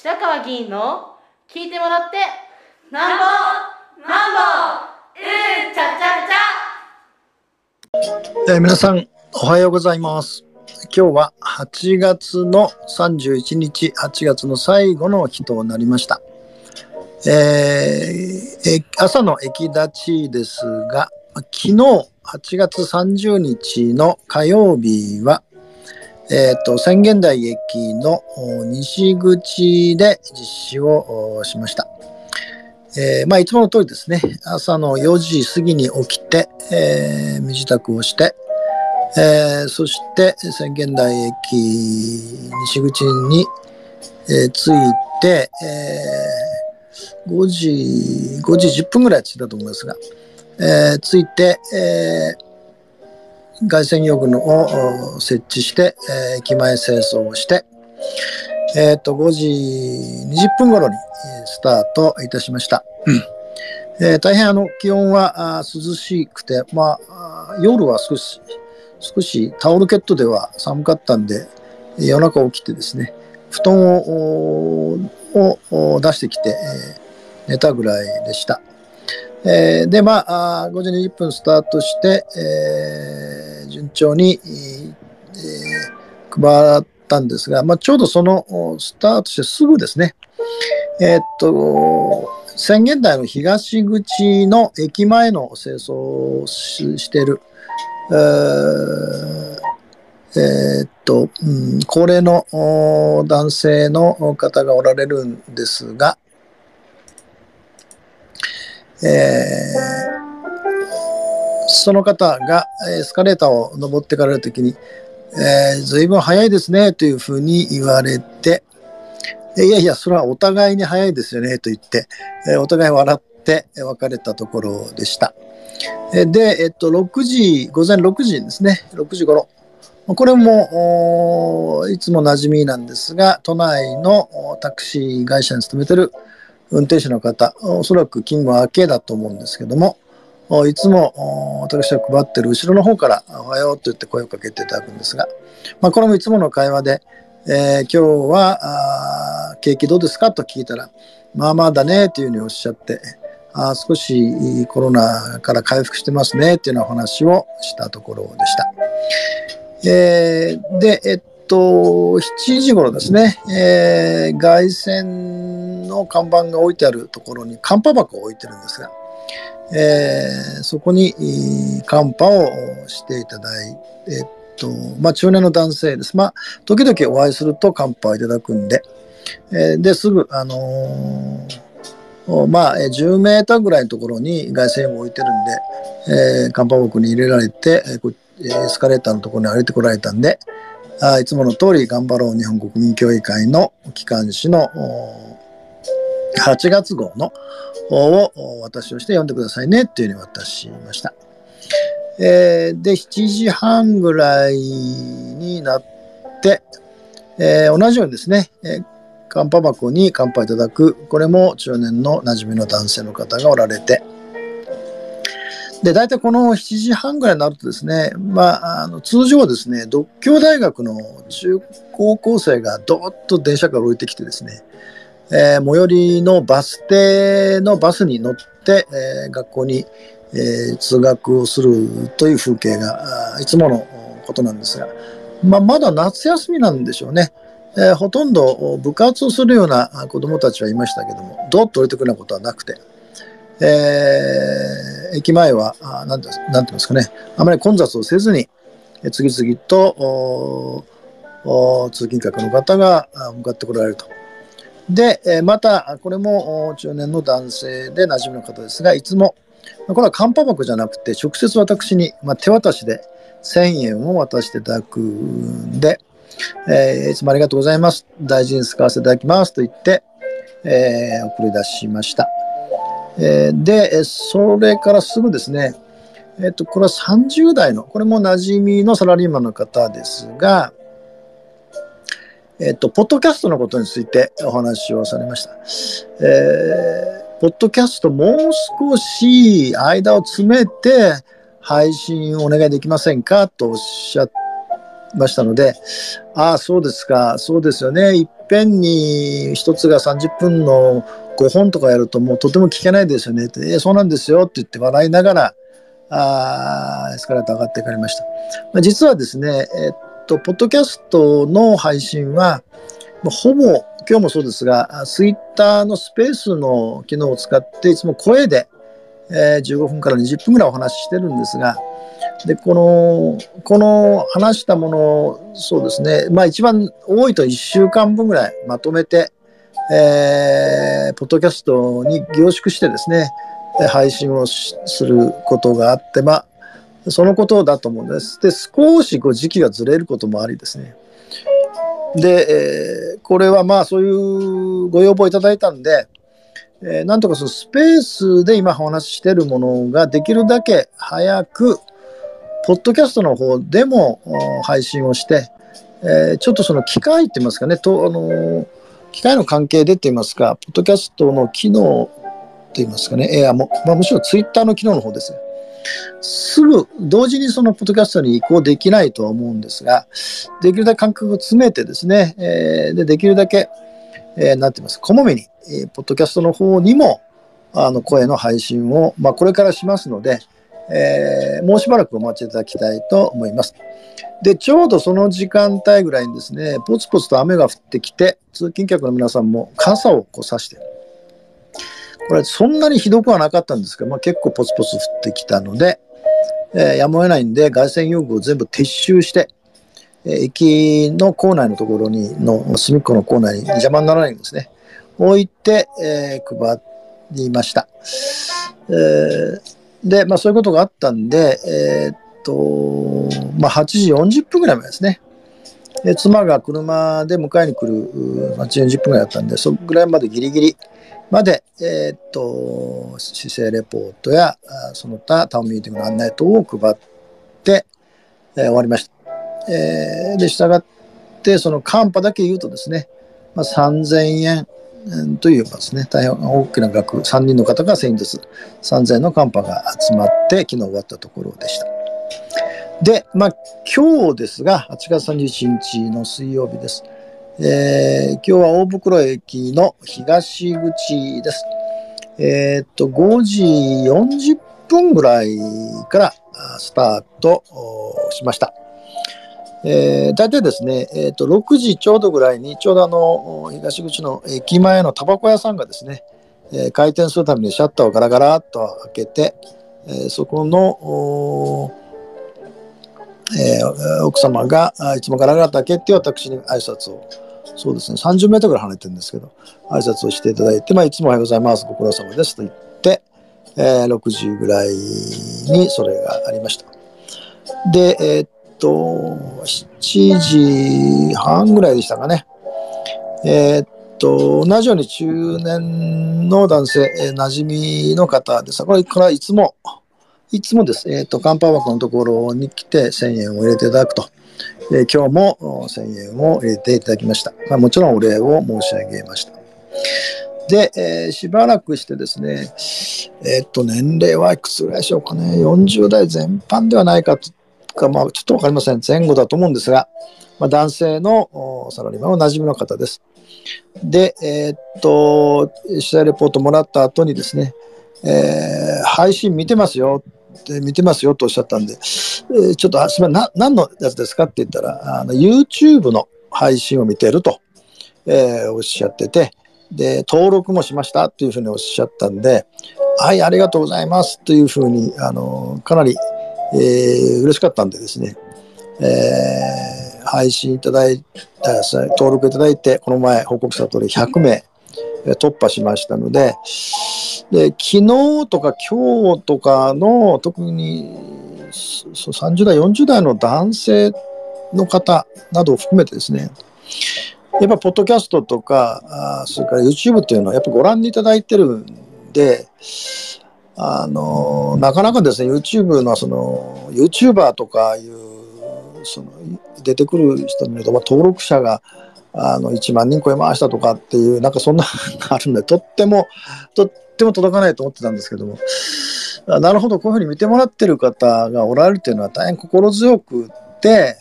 白川議員の聞いてもらってなんぼなんぼうんちゃちゃちゃ、えー、皆さんおはようございます。今日は8月の31日8月の最後の日となりました。えー、朝の駅立ちですが昨日8月30日の火曜日はえっ、ー、と、宣言台駅の西口で実施をしました。えー、まあ、いつもの通りですね、朝の4時過ぎに起きて、えー、身支度をして、えー、そして宣言台駅西口に、えー、着いて、えー、5時、5時10分ぐらい着いたと思いますが、えー、着いて、えー外線用具のを設置して、えー、駅前清掃をして、えっ、と、5時20分頃にスタートいたしました。えー、大変あの気温は涼しくて、まあ、夜は少し、少しタオルケットでは寒かったんで、夜中起きてですね、布団をを出してきて、えー、寝たぐらいでした。えー、で、まあ、5時20分スタートして、えー、順調に、えー、配ったんですが、まあ、ちょうどそのスタートしてすぐですね、えー、っと、宣言台の東口の駅前の清掃をしている、えー、っと、ん、高齢の男性の方がおられるんですが、えー、その方がエスカレーターを登ってからるときに、えー、ずいぶん早いですねというふうに言われて、いやいや、それはお互いに早いですよねと言って、えー、お互い笑って別れたところでした。で、えっと、6時、午前6時ですね、6時頃。これもいつも馴染みなんですが、都内のタクシー会社に勤めてる運転手の方、おそらく勤務明けだと思うんですけども、いつも私が配ってる後ろの方からおはようと言って声をかけていただくんですが、まあ、これもいつもの会話で、えー、今日は景気どうですかと聞いたら、まあまあだねというふうにおっしゃって、あ少しコロナから回復してますねというような話をしたところでした。えー、で、えっと、7時頃ですね、えー、外線の看板が置いてあるところに、カンパ箱を置いてるんですが、えー、そこにカンパをしていただいて、えっと、まあ、中年の男性です。まあ、時々お会いするとカンパをいただくんで、えー、で、すぐ、あのー、まあ、10メーターぐらいのところに外線を置いてるんで、えー、カンパ箱に入れられて、エスカレーターのところに歩いてこられたんで、あいつもの通り頑張ろう日本国民協議会の機関紙の8月号のを私をして読んでくださいねっていうふうに渡しました。えー、で、7時半ぐらいになって、えー、同じようにですね、えー、カンパ箱に乾杯いただく、これも中年の馴染みの男性の方がおられて、で、大体この7時半ぐらいになるとですね、まあ、あの通常はですね、独協大学の中高校生がどーっと電車から降りてきてですね、えー、最寄りのバス停のバスに乗って、えー、学校に、えー、通学をするという風景がいつものことなんですが、まあ、まだ夏休みなんでしょうね。えー、ほとんど部活をするような子どもたちはいましたけども、どっと降りてくるようなことはなくて、えー、駅前は、なんて言いますかね、あまり混雑をせずに、次々と通勤客の方が向かってこられると。で、また、これも中年の男性で馴染みの方ですが、いつも、これはカンパ箱じゃなくて、直接私に、まあ、手渡しで1000円を渡していただくんで、えー、いつもありがとうございます。大事に使わせていただきますと言って、えー、送り出しました。えー、で、それからすぐですね、えっ、と、これは30代の、これも馴染みのサラリーマンの方ですが、えっ、と、ポッドキャストのことについてお話をされました。えー、ポッドキャストもう少し間を詰めて配信をお願いできませんかとおっしゃっましたので、ああ、そうですか、そうですよね。いっぺんに一つが30分の5本とかやるともうとても聞けないですよねって、えそうなんですよって言って笑いながら、あエスカレーター上がっていかれました。まあ、実はですね、えっと、ポッドキャストの配信は、ほぼ今日もそうですが、ツイッターのスペースの機能を使って、いつも声で、えー、15分から20分ぐらいお話ししてるんですが、で、この、この話したもの、そうですね、まあ一番多いと1週間分ぐらいまとめて、えー、ポッドキャストに凝縮してですね、配信をすることがあって、まあ、そのことだと思うんです。で、少しこう時期がずれることもありですね。で、えー、これはまあそういうご要望いただいたんで、えー、なんとかそのスペースで今お話ししているものができるだけ早く、ポッドキャストの方でも配信をして、えー、ちょっとその機械って言いますかね、とあの機械の関係でって言いますか、ポッドキャストの機能って言いますかね、えー、もまあ、むしろツイッターの機能の方ですすぐ同時にそのポッドキャストに移行できないとは思うんですが、できるだけ感覚を詰めてですね、えー、でできるだけ、えー、なんてます、こまめに、えー、ポッドキャストの方にも、あの、声の配信を、まあ、これからしますので、えー、もうしばらくお待ちいただきたいと思います。で、ちょうどその時間帯ぐらいにですね、ポツポツと雨が降ってきて、通勤客の皆さんも傘をこう差して、これそんなにひどくはなかったんですけど、まあ、結構ポツポツ降ってきたので、えー、やむを得ないんで、外線用具を全部撤収して、えー、駅の構内のところに、の隅っこの構内に邪魔にならないようにですね、置いて、えー、配りました。えー、で、まあそういうことがあったんで、え、っと、まあ8時40分ぐらい前ですね。で妻が車で迎えに来る8時40分ぐらいだったんで、そのぐらいまでギリギリ、まで、えー、っと、姿勢レポートや、その他タウンミーティングの案内等を配って、えー、終わりました。えー、で、従って、そのカンパだけ言うとですね、まあ、3000円というですね、大変大きな額、3人の方が1000円ずつ、3000円のカンパが集まって、昨日終わったところでした。で、まあ、今日ですが、8月31日の水曜日です。えー、今日は大袋駅の東口です。えー、っと、5時40分ぐらいからスタートしました。えー、大体ですね、えー、と6時ちょうどぐらいに、ちょうどあの東口の駅前のタバコ屋さんがですね、えー、開店するためにシャッターをガラガラっと開けて、えー、そこの、えー、奥様がいつもガラガラと開けて私に挨拶をそうですね、30メートルぐらい離れてるんですけど、挨拶をしていただいて、まあ、いつもおはようございます、ご苦労様ですと言って、えー、6時ぐらいにそれがありました。で、えー、っと、7時半ぐらいでしたかね。えー、っと、同じように中年の男性、えー、馴染みの方です。これからいつも、いつもです。えっ、と、カンパ箱のところに来て1000円を入れていただくと。え今日も1000円を入れていただきました。まあ、もちろんお礼を申し上げました。で、えー、しばらくしてですね、えー、っと、年齢はいくつぐらいでしょうかね、40代全般ではないかとか、まあ、ちょっとわかりません。前後だと思うんですが、まあ、男性のサラリーマンの馴染みの方です。で、えー、っと、取材レポートもらった後にですね、えー、配信見てますよって見てますよとおっしゃったんで、えー、ちょっと、すみません、何のやつですかって言ったら、あの YouTube の配信を見てると、えー、おっしゃってて、で、登録もしましたっていうふうにおっしゃったんで、はい、ありがとうございますというふうに、あの、かなり、えー、嬉しかったんでですね、えー、配信いただいた、登録いただいて、この前報告した通り100名突破しましたので、で、昨日とか今日とかの、特に30代、40代の男性の方などを含めてですね、やっぱ、ポッドキャストとか、あそれから YouTube っていうのは、やっぱご覧いただいてるんで、あの、なかなかですね、YouTube の、その、YouTuber とかいう、その、出てくる人見ると、登録者が、あの、1万人超えましたとかっていう、なんかそんなのがあるんで、とっても、とっても届かないと思ってたんですけども、なるほど、こういうふうに見てもらってる方がおられるというのは大変心強くて、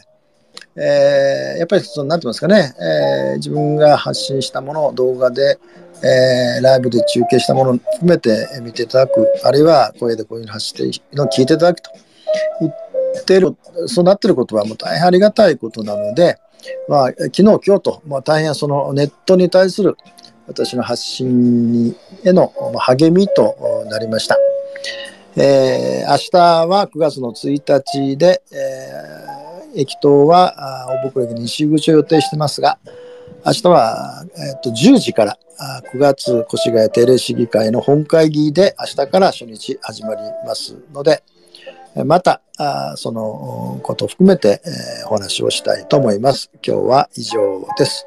えーやっぱりその、なんて言いますかね、えー自分が発信したものを動画で、えーライブで中継したものを含めて見ていただく、あるいは声でこういうの発しているのを聞いていただくと。言ってる、そうなってることはもう大変ありがたいことなので、まあ、昨日、今日と、まあ、大変そのネットに対する私の発信にへの励みとなりました。えー明日は9月の1日で、えー駅頭はあ大袋駅西口を予定してますが、明日は、えーと10時から9月越谷定例市議会の本会議で明日から初日始まりますので、またあそのことを含めて、えーお話をしたいと思います。今日は以上です。